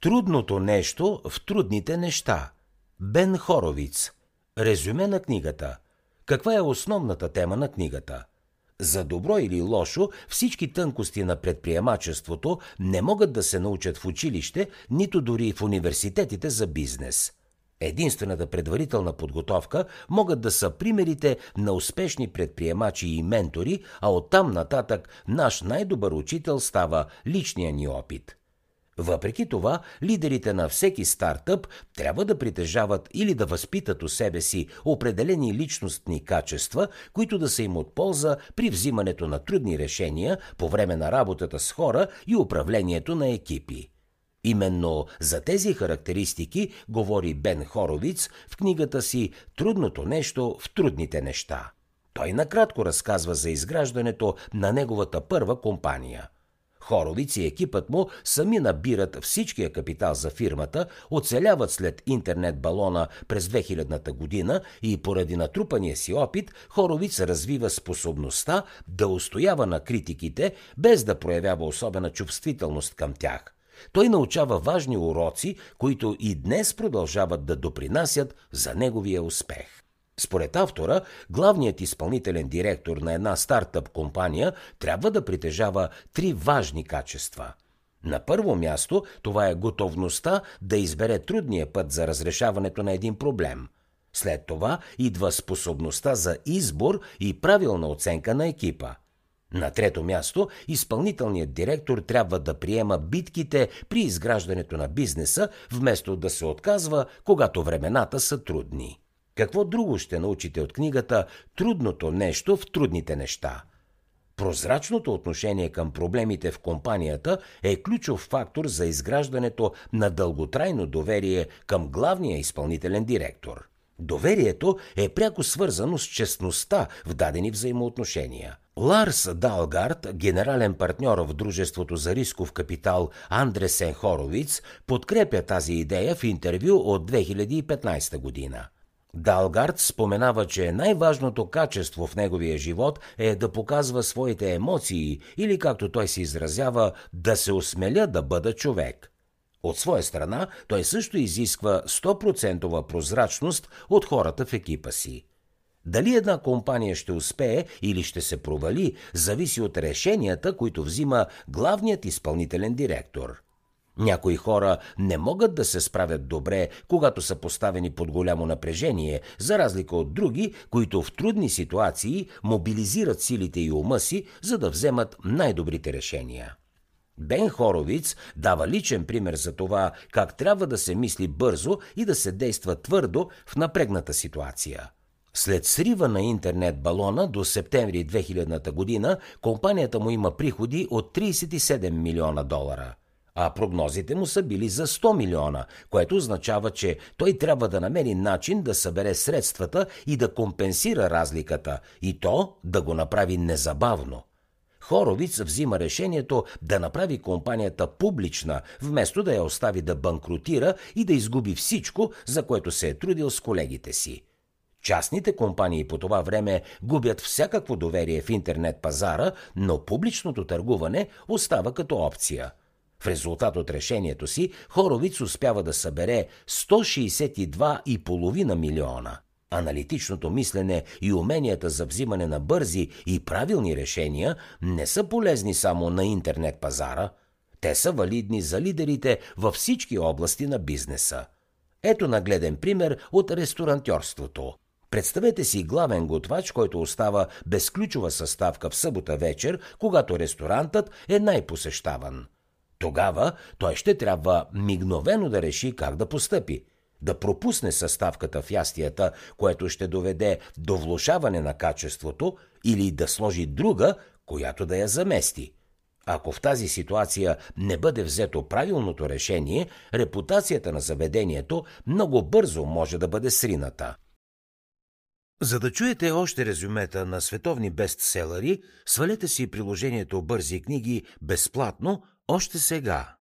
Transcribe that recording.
Трудното нещо в трудните неща. Бен Хоровиц. Резюме на книгата. Каква е основната тема на книгата? За добро или лошо, всички тънкости на предприемачеството не могат да се научат в училище, нито дори в университетите за бизнес. Единствената предварителна подготовка могат да са примерите на успешни предприемачи и ментори, а оттам нататък наш най-добър учител става личния ни опит – въпреки това, лидерите на всеки стартъп трябва да притежават или да възпитат у себе си определени личностни качества, които да са им от полза при взимането на трудни решения по време на работата с хора и управлението на екипи. Именно за тези характеристики говори Бен Хоровиц в книгата си Трудното нещо в трудните неща. Той накратко разказва за изграждането на неговата първа компания – Хоровиц и екипът му сами набират всичкия капитал за фирмата, оцеляват след интернет балона през 2000-та година и поради натрупания си опит Хоровиц развива способността да устоява на критиките, без да проявява особена чувствителност към тях. Той научава важни уроци, които и днес продължават да допринасят за неговия успех. Според автора, главният изпълнителен директор на една стартъп компания трябва да притежава три важни качества. На първо място това е готовността да избере трудния път за разрешаването на един проблем. След това идва способността за избор и правилна оценка на екипа. На трето място, изпълнителният директор трябва да приема битките при изграждането на бизнеса, вместо да се отказва, когато времената са трудни. Какво друго ще научите от книгата Трудното нещо в трудните неща? Прозрачното отношение към проблемите в компанията е ключов фактор за изграждането на дълготрайно доверие към главния изпълнителен директор. Доверието е пряко свързано с честността в дадени взаимоотношения. Ларс Далгард, генерален партньор в Дружеството за рисков капитал Андресен Хоровиц, подкрепя тази идея в интервю от 2015 година. Далгард споменава, че най-важното качество в неговия живот е да показва своите емоции или, както той се изразява, да се осмеля да бъда човек. От своя страна, той също изисква 100% прозрачност от хората в екипа си. Дали една компания ще успее или ще се провали, зависи от решенията, които взима главният изпълнителен директор – някои хора не могат да се справят добре, когато са поставени под голямо напрежение, за разлика от други, които в трудни ситуации мобилизират силите и ума си, за да вземат най-добрите решения. Бен Хоровиц дава личен пример за това как трябва да се мисли бързо и да се действа твърдо в напрегната ситуация. След срива на интернет балона до септември 2000 година, компанията му има приходи от 37 милиона долара – а прогнозите му са били за 100 милиона, което означава, че той трябва да намери начин да събере средствата и да компенсира разликата, и то да го направи незабавно. Хоровиц взима решението да направи компанията публична, вместо да я остави да банкротира и да изгуби всичко, за което се е трудил с колегите си. Частните компании по това време губят всякакво доверие в интернет пазара, но публичното търгуване остава като опция – в резултат от решението си, Хоровиц успява да събере 162,5 милиона. Аналитичното мислене и уменията за взимане на бързи и правилни решения не са полезни само на интернет пазара. Те са валидни за лидерите във всички области на бизнеса. Ето нагледен пример от ресторантьорството. Представете си главен готвач, който остава без ключова съставка в събота вечер, когато ресторантът е най-посещаван – тогава той ще трябва мигновено да реши как да постъпи. Да пропусне съставката в ястията, което ще доведе до влушаване на качеството, или да сложи друга, която да я замести. Ако в тази ситуация не бъде взето правилното решение, репутацията на заведението много бързо може да бъде срината. За да чуете още резюмета на световни бестселери, свалете си приложението Бързи книги безплатно още сега.